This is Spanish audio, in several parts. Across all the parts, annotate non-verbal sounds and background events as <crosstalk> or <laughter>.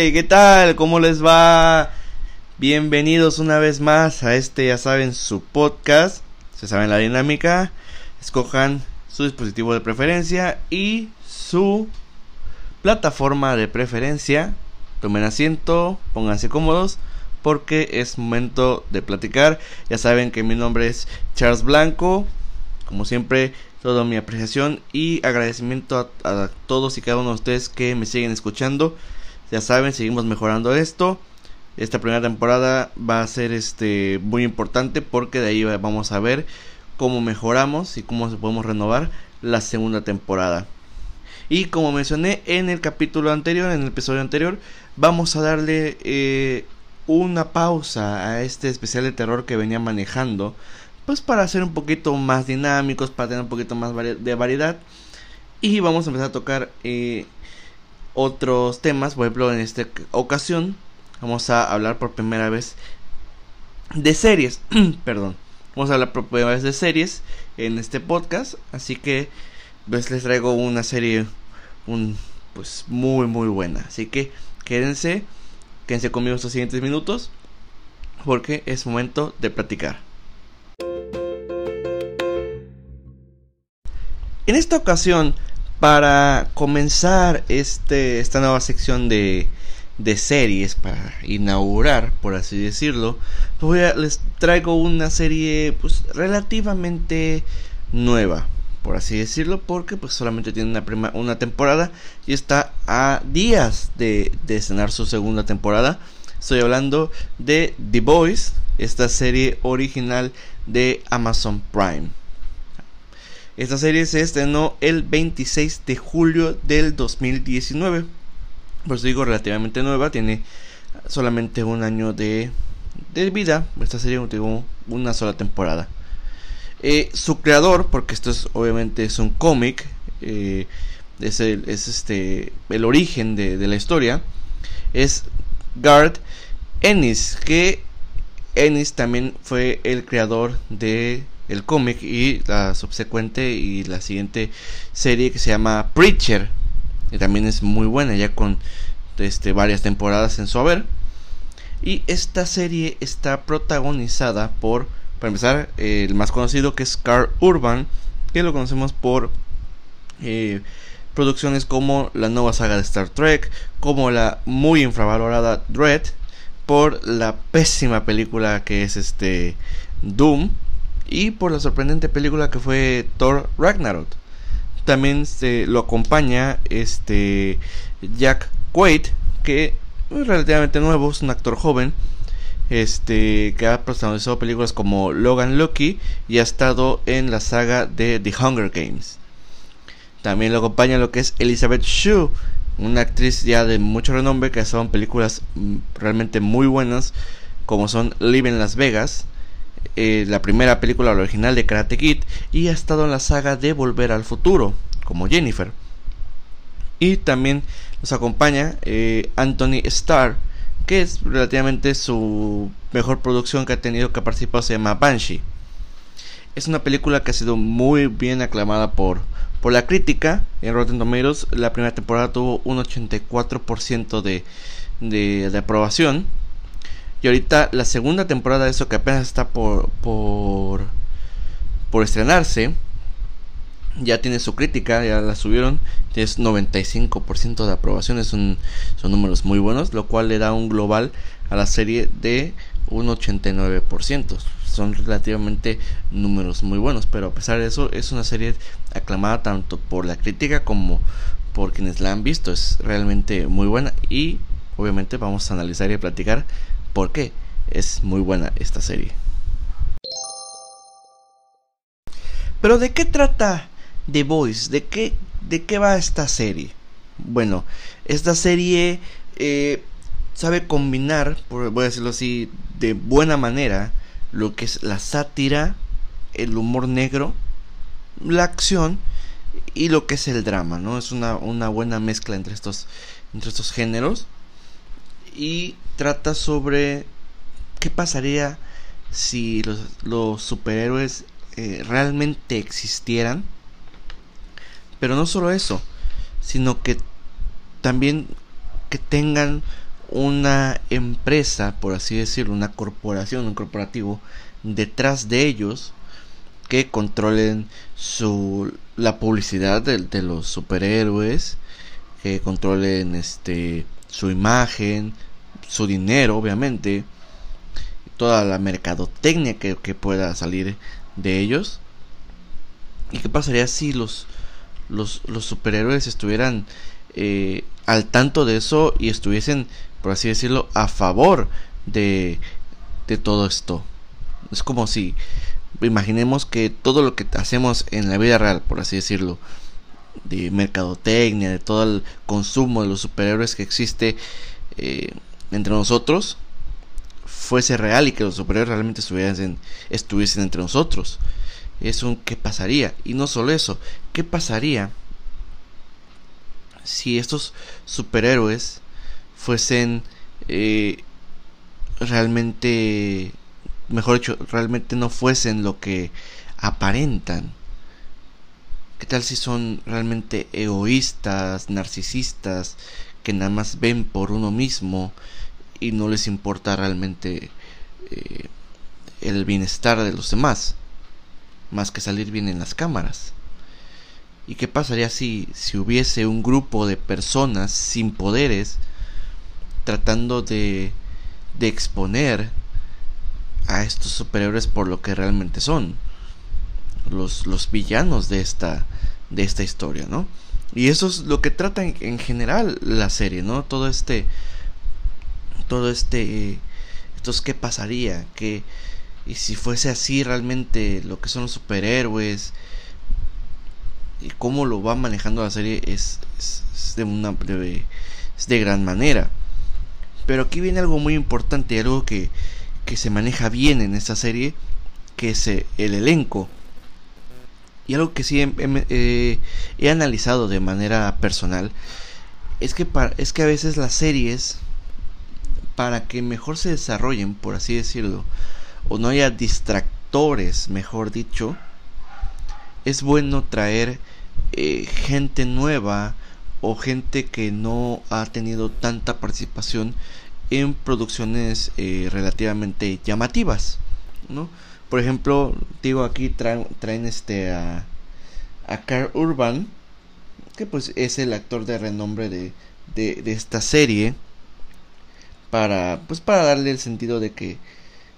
¿qué tal? ¿Cómo les va? Bienvenidos una vez más a este, ya saben, su podcast. Se saben la dinámica. Escojan su dispositivo de preferencia y su plataforma de preferencia. Tomen asiento, pónganse cómodos porque es momento de platicar. Ya saben que mi nombre es Charles Blanco. Como siempre, toda mi apreciación y agradecimiento a, todos y cada uno de ustedes que me siguen escuchando. Ya saben, seguimos mejorando esto. Esta primera temporada va a ser este muy importante porque de ahí vamos a ver cómo mejoramos y cómo podemos renovar la segunda temporada. Y como mencioné en el capítulo anterior, en el episodio anterior, vamos a darle eh, una pausa a este especial de terror que venía manejando, pues para ser un poquito más dinámicos, para tener un poquito más de variedad. Y vamos a empezar a tocar eh, otros temas, por ejemplo, en esta ocasión vamos a hablar por primera vez de series, <clears throat> perdón, vamos a hablar por primera vez de series en este podcast, así que pues les traigo una serie un pues muy muy buena, así que quédense, quédense conmigo estos siguientes minutos porque es momento de platicar. En esta ocasión, para comenzar este, esta nueva sección de, series para inaugurar, por así decirlo, pues les traigo una serie pues relativamente nueva, por así decirlo, porque pues solamente tiene una, prima, una temporada y está a días de, de su segunda temporada. Estoy hablando de The Boys, esta serie original de Amazon Prime. Esta serie se estrenó el 26 de julio del 2019 por eso digo relativamente nueva, tiene solamente un año de, de vida. Esta serie tuvo una sola temporada. Eh, su creador, porque esto es obviamente es un cómic, eh, es, el, es este el origen de, de la historia, es Garth Ennis, que Ennis también fue el creador de el cómic y la subsecuente y la siguiente serie que se llama Preacher que también es muy buena, ya con este, varias temporadas en su haber. Y esta serie está protagonizada por, para empezar, el más conocido que es Carl Urban, que lo conocemos por eh, producciones como la nueva saga de Star Trek, como la muy infravalorada Dread, por la pésima película que es este Doom, y por la sorprendente película que fue Thor Ragnarok también se lo acompaña este Jack Quaid que es relativamente nuevo, es un actor joven este que ha protagonizado películas como Logan Lucky y ha estado en la saga de The Hunger Games. También lo acompaña lo que es Elizabeth Shue, una actriz ya de mucho renombre que ha estado en películas mm, realmente muy buenas como son Live en Las Vegas, eh, la primera película original de Karate Kid y ha estado en la saga de Volver al Futuro, como Jennifer. Y también nos acompaña eh, Anthony Starr, que es relativamente su mejor producción que ha tenido que ha se llama Banshee. Es una película que ha sido muy bien aclamada por, por la crítica. En Rotten Tomatoes la primera temporada tuvo un 84% de, de, de aprobación y ahorita la segunda temporada de eso que apenas está por, por, estrenarse, ya tiene su crítica, ya la subieron, es 95% de aprobación, son, son números muy buenos, lo cual le da un global a la serie de un 89%. Son relativamente números muy buenos, pero a pesar de eso es una serie aclamada tanto por la crítica como por quienes la han visto. Es realmente muy buena y obviamente vamos a analizar y a platicar por qué es muy buena esta serie. Pero ¿de qué trata The Voice? ¿De qué, de qué va esta serie? Bueno, esta serie eh, sabe combinar, voy a decirlo así, de buena manera, lo que es la sátira, el humor negro, la acción y lo que es el drama, ¿no? Es una, una buena mezcla entre estos, entre estos géneros y trata sobre qué pasaría si los, superhéroes eh, realmente existieran. Pero no solo eso, sino que también que tengan una empresa, por así decirlo, una corporación, un corporativo detrás de ellos que controlen su la publicidad de, de los superhéroes, que controlen este su imagen, su dinero, obviamente, toda la mercadotecnia que, que pueda salir de ellos. ¿Y qué pasaría si los, los, los superhéroes estuvieran eh, al tanto de eso y estuviesen, por así decirlo, a favor de, de todo esto? Es como si, imaginemos que todo lo que hacemos en la vida real, por así decirlo, de mercadotecnia, de todo el consumo de los superhéroes que existe eh, entre nosotros, fuese real y que los superhéroes realmente estuviesen, estuviesen entre nosotros. Es un qué pasaría. Y no solo eso, ¿qué pasaría si estos superhéroes fuesen eh, realmente, mejor dicho, realmente no fuesen lo que aparentan? ¿Qué tal si son realmente egoístas, narcisistas, que nada más ven por uno mismo y no les importa realmente eh, el bienestar de los demás? Más que salir bien en las cámaras. ¿Y qué pasaría si, si hubiese un grupo de personas sin poderes tratando de, de exponer a estos superhéroes por lo que realmente son? los, los villanos de esta, de esta historia, ¿no? Y eso es lo que trata en, general la serie, ¿no? Todo este. Todo este. Entonces, ¿qué pasaría? ¿Qué, y si fuese así realmente lo que son los superhéroes. Y cómo lo va manejando la serie es, de una. De gran manera. Pero aquí viene algo muy importante, algo que, que se maneja bien en esta serie, que es el elenco y algo que sí he, he, analizado de manera personal es que, es que a veces las series, para que mejor se desarrollen, por así decirlo, o no haya distractores, mejor dicho, es bueno traer eh, gente nueva o gente que no ha tenido tanta participación en producciones eh, relativamente llamativas, ¿no? Por ejemplo, digo aquí traen, este a, a Carl Urban, que pues es el actor de renombre de, de, de, esta serie, para pues para darle el sentido de que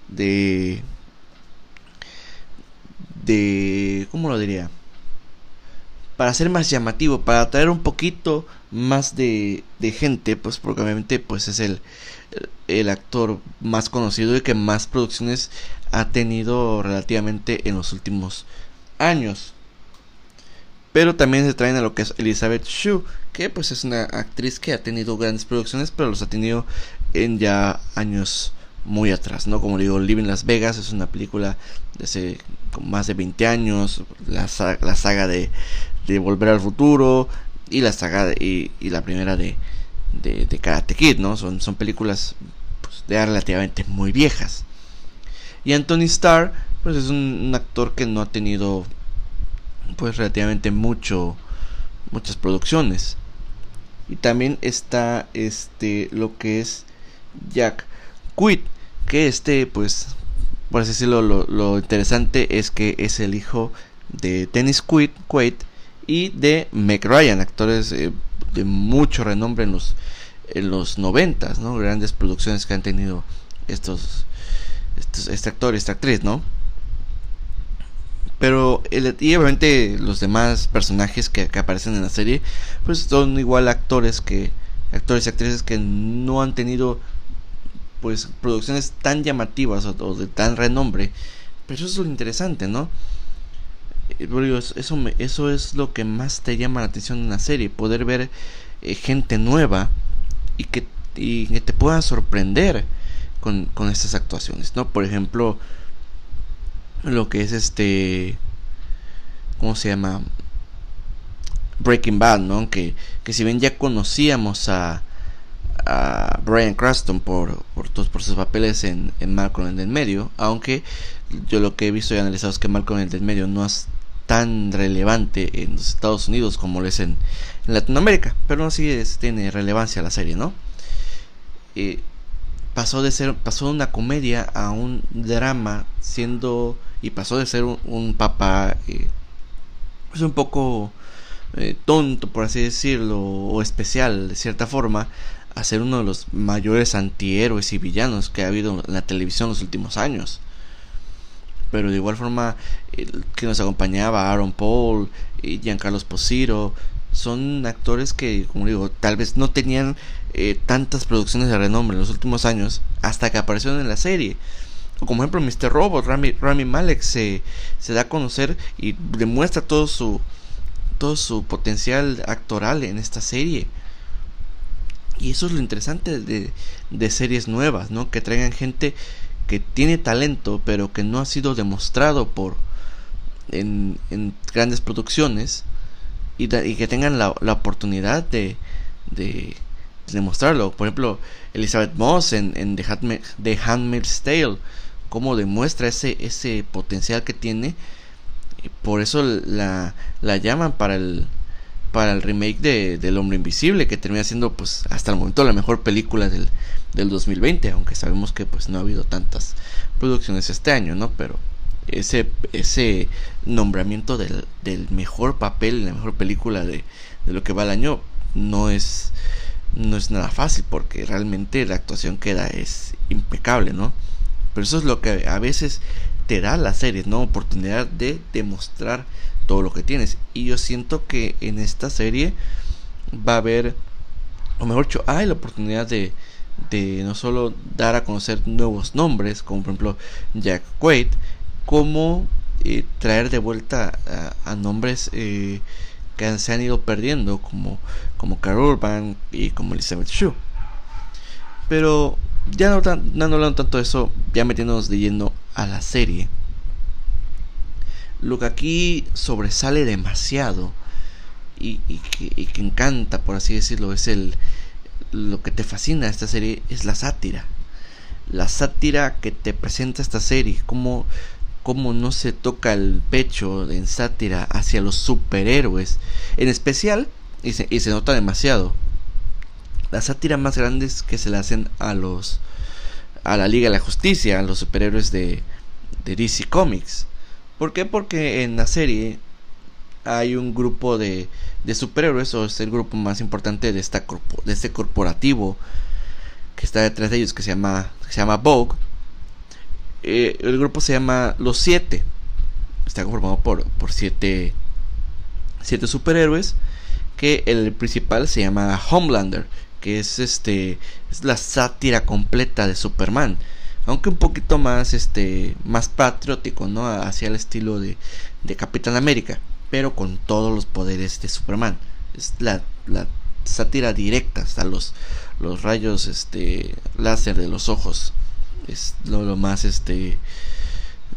de de cómo lo diría para ser más llamativo para atraer un poquito más de, de gente pues porque obviamente pues es el, el actor más conocido y que más producciones ha tenido relativamente en los últimos años. Pero también se traen a lo que es Elizabeth Shue, que pues es una actriz que ha tenido grandes producciones, pero los ha tenido en ya años muy atrás, ¿no? Como digo, Living Las Vegas es una película de hace más de 20 años, la, la saga de, de, Volver al Futuro y la saga de, y, la primera de, de, de, Karate Kid, ¿no? Son, son películas pues, de relativamente muy viejas. Y Anthony Starr, pues es un, actor que no ha tenido, pues relativamente mucho, muchas producciones. Y también está este, lo que es Jack Quaid, que este, pues, por así decirlo, lo, interesante es que es el hijo de Dennis Quaid, Quaid y de Meg Ryan, actores eh, de mucho renombre en los en los noventas, ¿no? Grandes producciones que han tenido estos este, este, actor, esta actriz, ¿no? Pero y obviamente los demás personajes que, aparecen en la serie, pues son igual actores que actores y actrices que no han tenido pues producciones tan llamativas o, de tan renombre. Pero eso es lo interesante, ¿no? Eso, eso es lo que más te llama la atención en la serie, poder ver eh, gente nueva y que, y que te puedan sorprender con, estas actuaciones, ¿no? Por ejemplo, lo que es este, ¿cómo se llama? Breaking Bad, ¿no? Que, que si bien ya conocíamos a, Brian Cranston por, por, sus papeles en, Malcolm en el medio, aunque yo lo que he visto y analizado es que Malcolm en el medio no es tan relevante en los Estados Unidos como lo es en, Latinoamérica, pero no sí tiene relevancia la serie, ¿no? eh, pasó de ser pasó de una comedia a un drama siendo y pasó de ser un, papá eh, pues un poco eh, tonto por así decirlo o especial de cierta forma a ser uno de los mayores antihéroes y villanos que ha habido en la televisión en los últimos años. Pero de igual forma que nos acompañaba Aaron Paul y Giancarlo Esposito son actores que como digo tal vez no tenían eh, tantas producciones de renombre en los últimos años hasta que aparecieron en la serie. Como ejemplo Mr. Robot, Rami, Rami Malek se, se da a conocer y demuestra todo su, todo su potencial actoral en esta serie. Y eso es lo interesante de, de series nuevas, ¿no? Que traigan gente que tiene talento, pero que no ha sido demostrado por en, en grandes producciones y, que tengan la, la oportunidad de, demostrarlo. Por ejemplo, Elizabeth Moss en, en The, Handmaid's Tale, cómo demuestra ese, ese potencial que tiene. Y por eso la, la llaman para el, para el remake de, del Hombre Invisible, que termina siendo pues hasta el momento la mejor película del, del 2020, aunque sabemos que pues no ha habido tantas producciones este año, ¿no? Pero ese, ese nombramiento del, del mejor papel, la mejor película de, de lo que va el año, no es no es nada fácil porque realmente la actuación que da es impecable, ¿no? Pero eso es lo que a veces te da la serie, ¿no? Oportunidad de demostrar todo lo que tienes. Y yo siento que en esta serie va a haber, o mejor dicho, hay la oportunidad de, de no solo dar a conocer nuevos nombres, como por ejemplo Jack Quaid, como eh, traer de vuelta a, nombres eh, que se han ido perdiendo, como, como Carol Urban y como Elizabeth Shue. Pero ya no, tan, hablando tanto de eso, ya metiéndonos de lleno a la serie. Lo que aquí sobresale demasiado y, que, que, encanta, por así decirlo, es el lo que te fascina de esta serie es la sátira. La sátira que te presenta esta serie, como cómo no se toca el pecho en sátira hacia los superhéroes. En especial, y se, y se nota demasiado, la sátira más grandes que se le hacen a los a la Liga de la Justicia, a los superhéroes de, de DC Comics. ¿Por qué? Porque en la serie hay un grupo de, de superhéroes, o es el grupo más importante de, esta de este corporativo que está detrás de ellos, que se llama, que se llama Vogue eh, el grupo se llama Los Siete. Está conformado por, por siete, siete superhéroes. Que el principal se llama Homelander. Que es este. Es la sátira completa de Superman. Aunque un poquito más este. más patriótico, ¿no? Hacia el estilo de, de Capitán América. Pero con todos los poderes de Superman. Es la, la sátira directa. Hasta los, los rayos este. láser de los ojos es lo, más este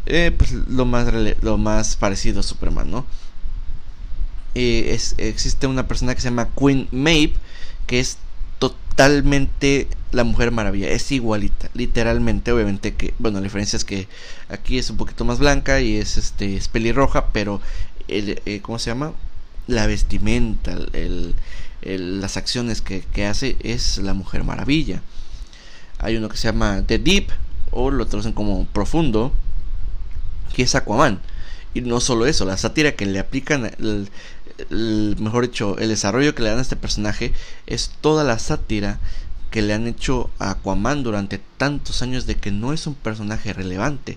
eh, pues lo más lo más parecido a Superman no eh, es, existe una persona que se llama Queen Maeve que es totalmente la Mujer Maravilla es igualita literalmente obviamente que bueno la diferencia es que aquí es un poquito más blanca y es este es pelirroja pero el, eh, cómo se llama la vestimenta el, las acciones que, que hace es la Mujer Maravilla hay uno que se llama The Deep, o lo traducen como Profundo, que es Aquaman. Y no solo eso, la sátira que le aplican, el, mejor dicho, el desarrollo que le dan a este personaje es toda la sátira que le han hecho a Aquaman durante tantos años de que no es un personaje relevante.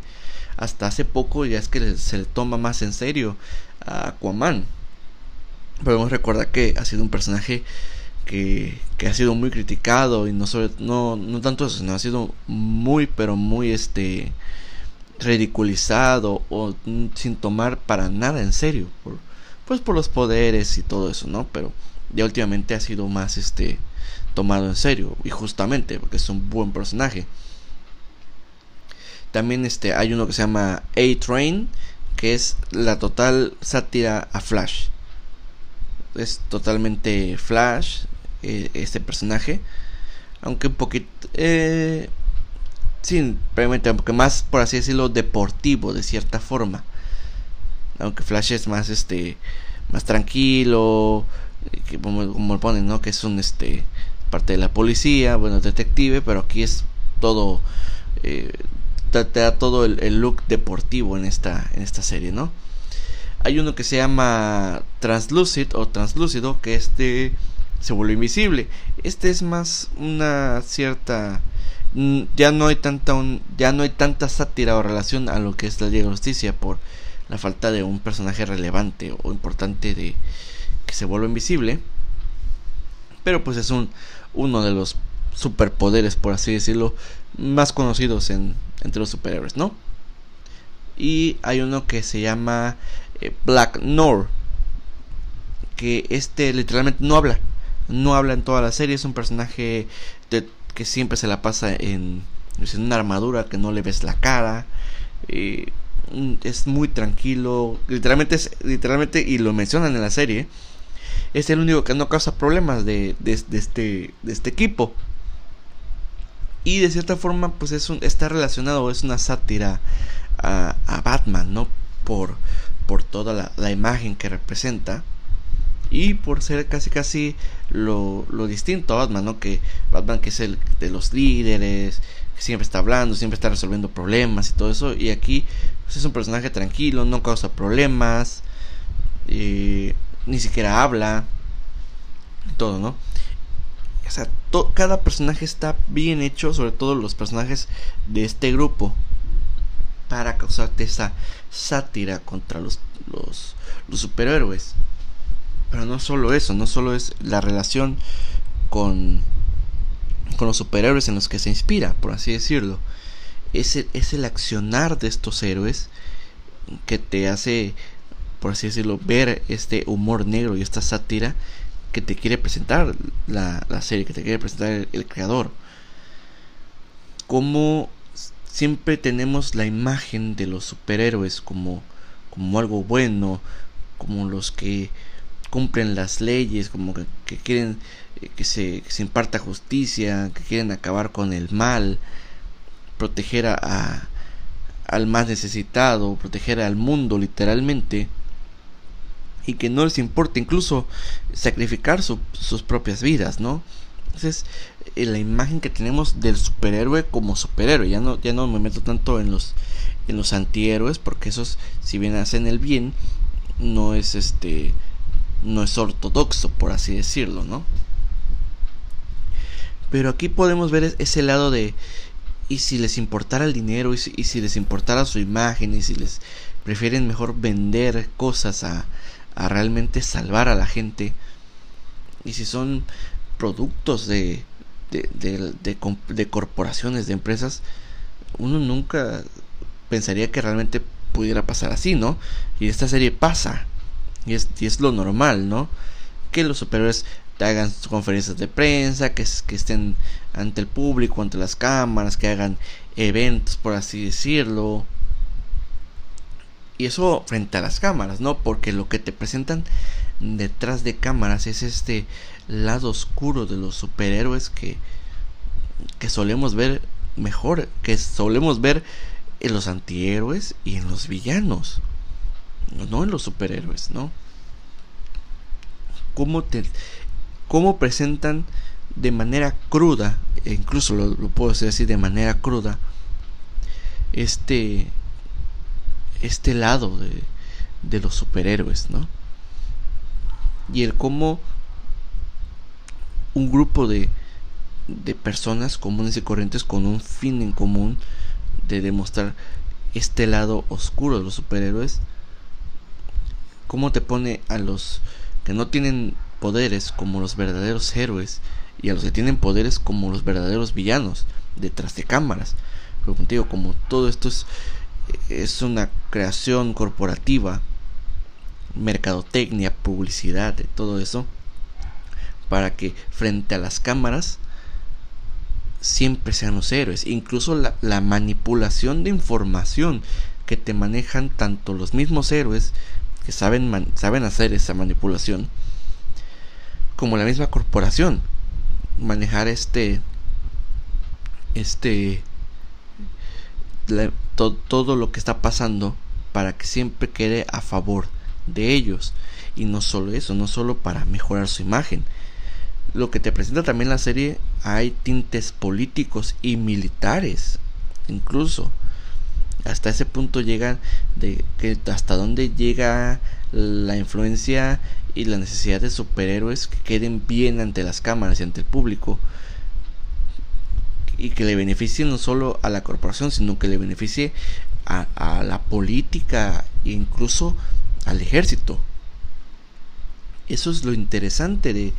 Hasta hace poco ya es que se le toma más en serio a Aquaman. Podemos recordar que ha sido un personaje que, ha sido muy criticado y no, no, no tanto eso, sino ha sido muy, pero muy este ridiculizado o sin tomar para nada en serio, por, pues por los poderes y todo eso, ¿no? Pero ya últimamente ha sido más este tomado en serio y justamente porque es un buen personaje. También este hay uno que se llama A-Train, que es la total sátira a Flash. Es totalmente Flash, eh, este personaje. Aunque un poquito... Eh, sí, probablemente un más, por así decirlo, deportivo de cierta forma. Aunque Flash es más, este, más tranquilo, como, como lo ponen, ¿no? Que es un, este, parte de la policía, bueno, detective, pero aquí es todo, eh, te, da todo el, look deportivo en esta, en esta serie, ¿no? Hay uno que se llama Translucid o Translúcido, que este se vuelve invisible. Este es más una cierta mm, ya no hay tanta ya no hay tanta sátira o relación a lo que es la Liga Justicia por la falta de un personaje relevante o importante de que se vuelve invisible. Pero pues es un uno de los superpoderes, por así decirlo, más conocidos en, entre los superhéroes, ¿no? Y hay uno que se llama eh, Black Noir, que este literalmente no habla, no habla en toda la serie, es un personaje que siempre se la pasa en, en, una armadura que no le ves la cara. Eh, es muy tranquilo, literalmente es literalmente y lo mencionan en la serie es el único que no causa problemas de, este, de este equipo. Y de cierta forma, pues es un, está relacionado, es una sátira a, Batman, ¿no? Por, por toda la, imagen que representa. Y por ser casi casi lo, lo, distinto a Batman, ¿no? Que Batman que es el de los líderes, que siempre está hablando, siempre está resolviendo problemas y todo eso. Y aquí pues, es un personaje tranquilo, no causa problemas. Eh, ni siquiera habla, todo, ¿no? O sea, cada personaje está bien hecho, sobre todo los personajes de este grupo, para causarte esa sátira contra los, los, los superhéroes. Pero no solo eso, no solo es la relación con, con los superhéroes en los que se inspira, por así decirlo. Es es el accionar de estos héroes que te hace por así decirlo, ver este humor negro y esta sátira que te quiere presentar la, serie, que te quiere presentar el, creador. Como siempre tenemos la imagen de los superhéroes como, como algo bueno, como los que cumplen las leyes, como que, quieren eh, que se, se, imparta justicia, que quieren acabar con el mal, proteger a, al más necesitado, proteger al mundo literalmente y que no les importa incluso sacrificar sus propias vidas, ¿no? Entonces, eh, la imagen que tenemos del superhéroe como superhéroe, ya no, ya no me meto tanto en los, en los antihéroes, porque esos, si bien hacen el bien, no es este, no es ortodoxo, por así decirlo, ¿no? Pero aquí podemos ver ese lado de, y si les importara el dinero, y si, les importara su imagen, y si les prefieren mejor vender cosas a, a realmente salvar a la gente. Y si son productos de, de, de, de, corporaciones, de empresas, uno nunca pensaría que realmente pudiera pasar así, ¿no? Y esta serie pasa. Y es, y es lo normal, ¿no? Que los superhéroes hagan conferencias de prensa, que, que estén ante el público, ante las cámaras, que hagan eventos, por así decirlo. Y eso frente a las cámaras, ¿no? Porque lo que te presentan detrás de cámaras es este lado oscuro de los superhéroes que, que solemos ver mejor, que solemos ver en los antihéroes y en los villanos, no en los superhéroes, ¿no? Cómo, te, cómo presentan de manera cruda, e incluso lo, lo puedo decir de manera cruda, este este lado de, de los superhéroes, ¿no? Y el cómo un grupo de, de personas comunes y corrientes con un fin en común de demostrar este lado oscuro de los superhéroes, cómo te pone a los que no tienen poderes como los verdaderos héroes y a los que tienen poderes como los verdaderos villanos detrás de cámaras. Pero contigo, como todo esto es es una creación corporativa, mercadotecnia, publicidad, todo eso, para que frente a las cámaras siempre sean los héroes. Incluso la, manipulación de información que te manejan tanto los mismos héroes saben, saben hacer esa manipulación, como la misma corporación. Manejar este, este, todo lo que está pasando para que siempre quede a favor de ellos. Y no solo eso, no solo para mejorar su imagen, lo que te presenta también la serie hay tintes políticos y militares incluso hasta ese punto llegan de que hasta dónde llega la influencia y la necesidad de superhéroes que queden bien ante las cámaras y ante el público y que le beneficie no solo a la corporación sino que le beneficie a, la política e incluso al ejército eso es lo interesante de,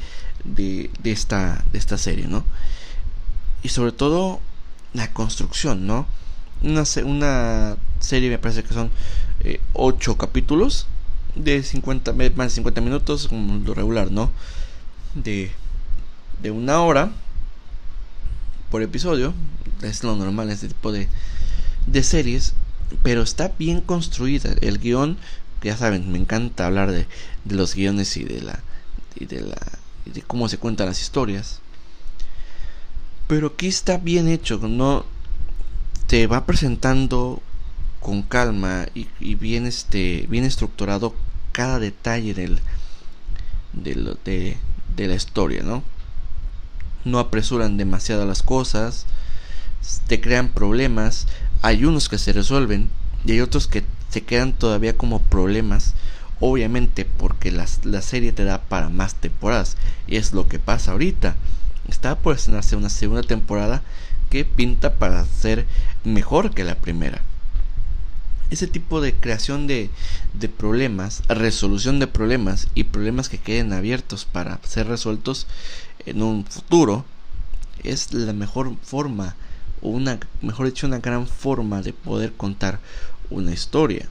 de, esta, de esta serie, ¿no? Y sobre todo la construcción, ¿no? Una, serie me parece que son 8 eh, capítulos de 50, más de 50 minutos, como lo regular, ¿no? De, de una hora por episodio, es lo normal este tipo de, de series, pero está bien construida. El guion, ya saben, me encanta hablar de, de los guiones y de la y de la de cómo se cuentan las historias. Pero aquí está bien hecho, no te va presentando con calma y, bien este bien estructurado cada detalle del de, de, de la historia, ¿no? No apresuran demasiado las cosas, te crean problemas, hay unos que se resuelven y hay otros que se quedan todavía como problemas Obviamente porque la, la serie te da para más temporadas. Y es lo que pasa ahorita. Está por estrenarse una segunda temporada que pinta para ser mejor que la primera. Ese tipo de creación de, de, problemas, resolución de problemas y problemas que queden abiertos para ser resueltos en un futuro es la mejor forma, o una, mejor dicho, una gran forma de poder contar una historia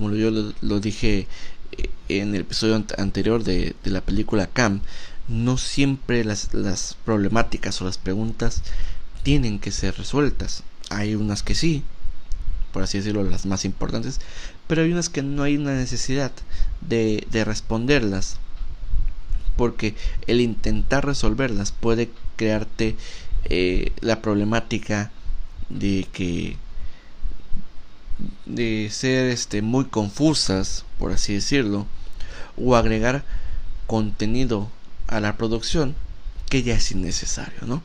como yo lo, dije eh, en el episodio anterior de, la película Cam, no siempre las, las, problemáticas o las preguntas tienen que ser resueltas. Hay unas que sí, por así decirlo, las más importantes, pero hay unas que no hay una necesidad de, de responderlas, porque el intentar resolverlas puede crearte eh, la problemática de que de ser este muy confusas, por así decirlo, o agregar contenido a la producción que ya es innecesario, ¿no?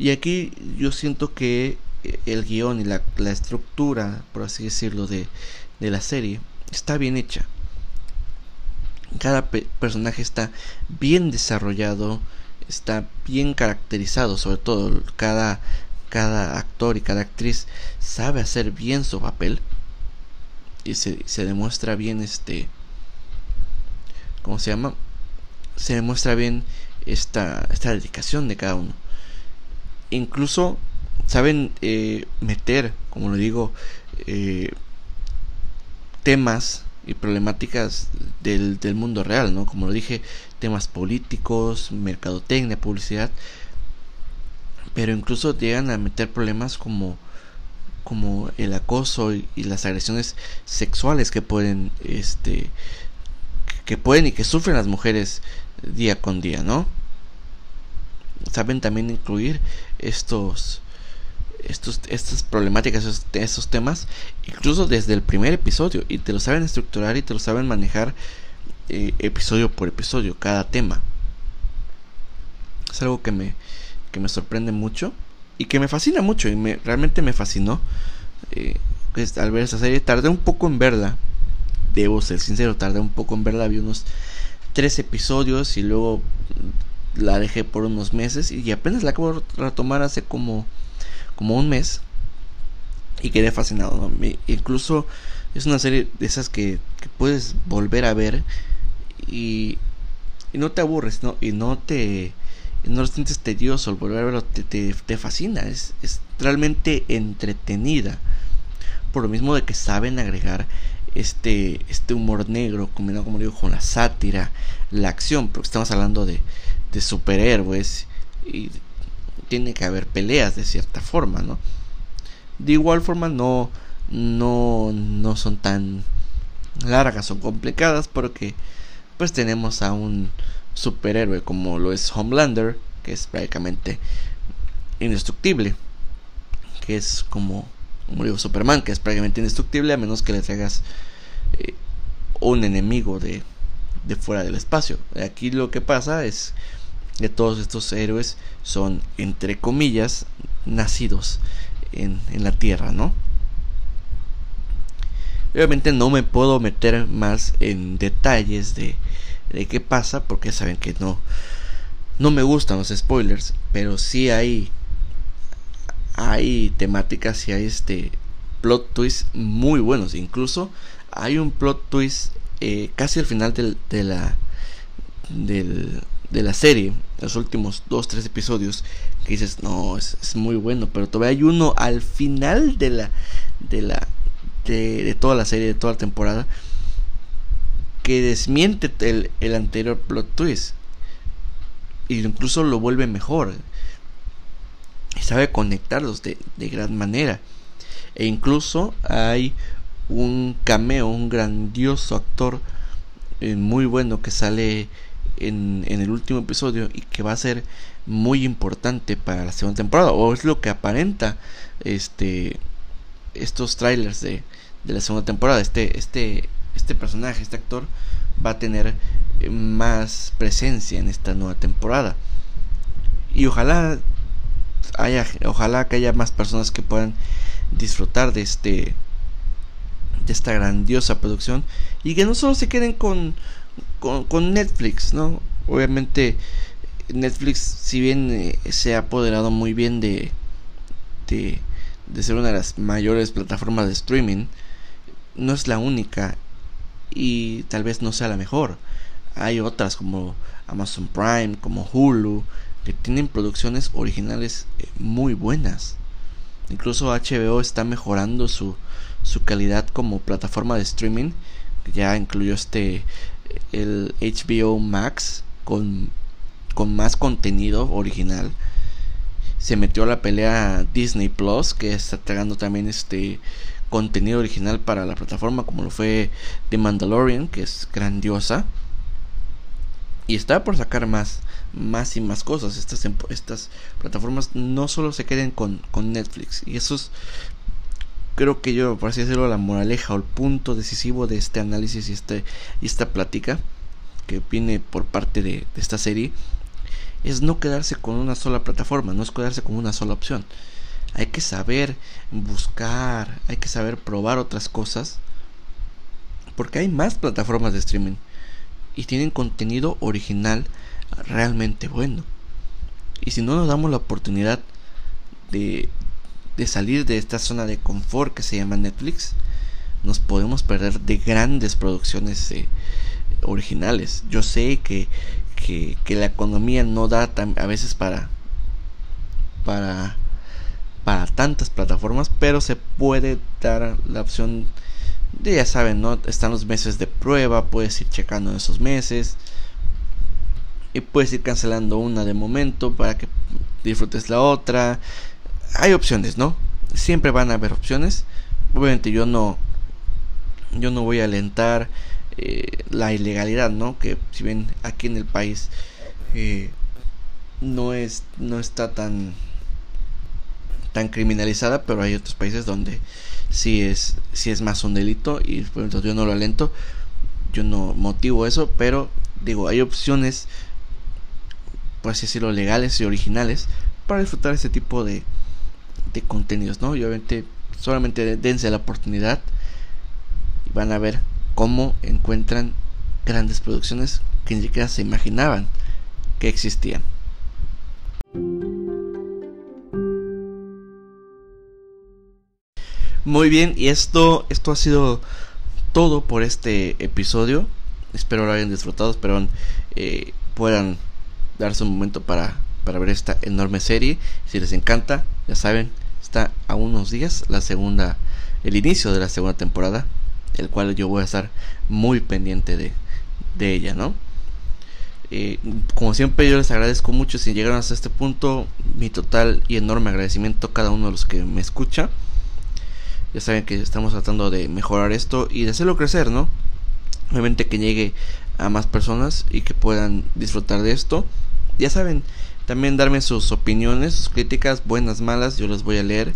Y aquí yo siento que el guion y la, la estructura, por así decirlo, de, de, la serie está bien hecha. Cada personaje está bien desarrollado, está bien caracterizado, sobre todo cada cada actor y cada actriz sabe hacer bien su papel y se, se demuestra bien este ¿cómo se llama? se demuestra bien esta, esta dedicación de cada uno incluso saben eh, meter como lo digo eh, temas y problemáticas del, del mundo real, ¿no? Como lo dije, temas políticos, mercadotecnia, publicidad, pero incluso llegan a meter problemas como como el acoso y, las agresiones sexuales que pueden este que pueden y que sufren las mujeres día con día, ¿no? Saben también incluir estos estos estas problemáticas, estos, temas incluso desde el primer episodio y te lo saben estructurar y te lo saben manejar eh, episodio por episodio cada tema. Es algo que me que me sorprende mucho y que me fascina mucho y me, realmente me fascinó eh, pues, al ver esta serie. Tardé un poco en verla, debo ser sincero, tardé un poco en verla, vi unos tres episodios y luego la dejé por unos meses y apenas la acabo de retomar hace como, como un mes y quedé fascinado. incluso es una serie de esas que, que puedes volver a ver y, y no te aburres ¿no? y no te no lo sientes tedioso, al volver a verlo te, te, fascina, es, es, realmente entretenida. Por lo mismo de que saben agregar este, este humor negro combinado, como digo, con la sátira, la acción, porque estamos hablando de, de superhéroes y tiene que haber peleas de cierta forma, ¿no? De igual forma no, no, no son tan largas o complicadas porque pues tenemos a un superhéroe como lo es Homelander, que es prácticamente indestructible, que es como, como digo, Superman, que es prácticamente indestructible a menos que le traigas eh, un enemigo de, de fuera del espacio. Aquí lo que pasa es de todos estos héroes son, entre comillas, nacidos en, en la Tierra, ¿no? Obviamente no me puedo meter más en detalles de, de qué pasa, porque saben que no, no me gustan los spoilers, pero sí hay, hay temáticas y hay este plot twists muy buenos. Incluso hay un plot twist eh, casi al final del, de la del, de la serie, los últimos dos tres episodios, que dices no es, muy bueno, pero todavía hay uno al final de la de la de, toda la serie, de toda la temporada, que desmiente el, el anterior plot twist. Y incluso lo vuelve mejor. Y sabe conectarlos de, de gran manera. E incluso hay un cameo, un grandioso actor eh, muy bueno que sale en, el último episodio y que va a ser muy importante para la segunda temporada. O es lo que aparenta este estos trailers de, de la segunda temporada. Este, este, este personaje, este actor, va a tener eh, más presencia en esta nueva temporada. Y ojalá haya, ojalá que haya más personas que puedan disfrutar de este de esta grandiosa producción y que no solo se queden con, con, con Netflix, ¿no? Obviamente Netflix, si bien eh, se ha apoderado muy bien de, de, de ser una de las mayores plataformas de streaming, no es la única y tal vez no sea la mejor. Hay otras como Amazon Prime, como Hulu, que tienen producciones originales eh, muy buenas. Incluso HBO está mejorando su, su calidad como plataforma de streaming. Ya incluyó este el HBO Max con, con más contenido original. Se metió a la pelea Disney Plus, que está tragando también este contenido original para la plataforma, como lo fue The Mandalorian, que es grandiosa. Y está por sacar más, más y más cosas. Estas, estas plataformas no solo se queden con, con Netflix. Y eso es, creo que yo, por así decirlo, la moraleja o el punto decisivo de este análisis y, este, y esta plática que viene por parte de, de esta serie. Es no quedarse con una sola plataforma, no es quedarse con una sola opción hay que saber buscar, hay que saber probar otras cosas. Porque hay más plataformas de streaming y tienen contenido original realmente bueno. Y si no nos damos la oportunidad de, de salir de esta zona de confort que se llama Netflix, nos podemos perder de grandes producciones eh, originales. Yo sé que, que, la economía no da a veces para, para para tantas plataformas, pero se puede dar la opción de, ya saben, ¿no? Están los meses de prueba, puedes ir checando en esos meses y puedes ir cancelando una de momento para que disfrutes la otra. Hay opciones, ¿no? Siempre van a haber opciones. Obviamente yo no yo no voy a alentar eh, la ilegalidad, ¿no? Que si bien aquí en el país eh, no es no está tan tan criminalizada, pero hay otros países donde sí es, sí es más un delito y pues, yo no lo alento, yo no motivo eso, pero digo, hay opciones, por así decirlo, legales y originales para disfrutar este tipo de, de contenidos, ¿no? Y obviamente solamente dense la oportunidad y van a ver cómo encuentran grandes producciones que ni siquiera se imaginaban que existían. Muy bien, y esto, esto ha sido todo por este episodio. Espero lo hayan disfrutado, espero eh, puedan darse un momento para, para ver esta enorme serie. Si les encanta, ya saben, está a unos días la segunda, el inicio de la segunda temporada, el cual yo voy a estar muy pendiente de, de ella, ¿no? Eh, como siempre yo les agradezco mucho si llegaron hasta este punto, mi total y enorme agradecimiento a cada uno de los que me escucha. Ya saben que estamos tratando de mejorar esto y de hacerlo crecer, ¿no? Obviamente que llegue a más personas y que puedan disfrutar de esto. Ya saben, también darme sus opiniones, sus críticas, buenas, malas, yo las voy a leer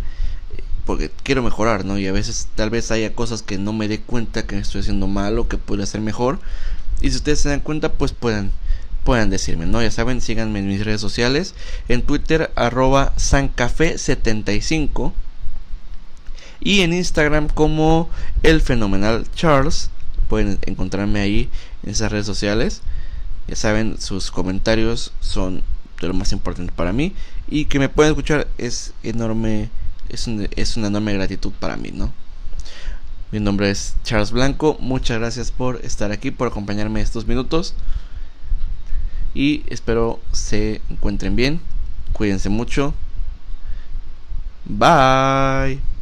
porque quiero mejorar, ¿no? Y a veces tal vez haya cosas que no me dé cuenta que estoy haciendo mal o que puedo hacer mejor. Y si ustedes se dan cuenta, pues puedan puedan decirme, ¿no? Ya saben, síganme en mis redes sociales, en Twitter arroba sancafe75 y en Instagram como el fenomenal Charles. Pueden encontrarme ahí en esas redes sociales. Ya saben, sus comentarios son lo más importante para mí y que me puedan escuchar es enorme, es, es una enorme gratitud para mí, ¿no? Mi nombre es Charles Blanco. Muchas gracias por estar aquí, por acompañarme estos minutos. Y espero se encuentren bien. Cuídense mucho. Bye.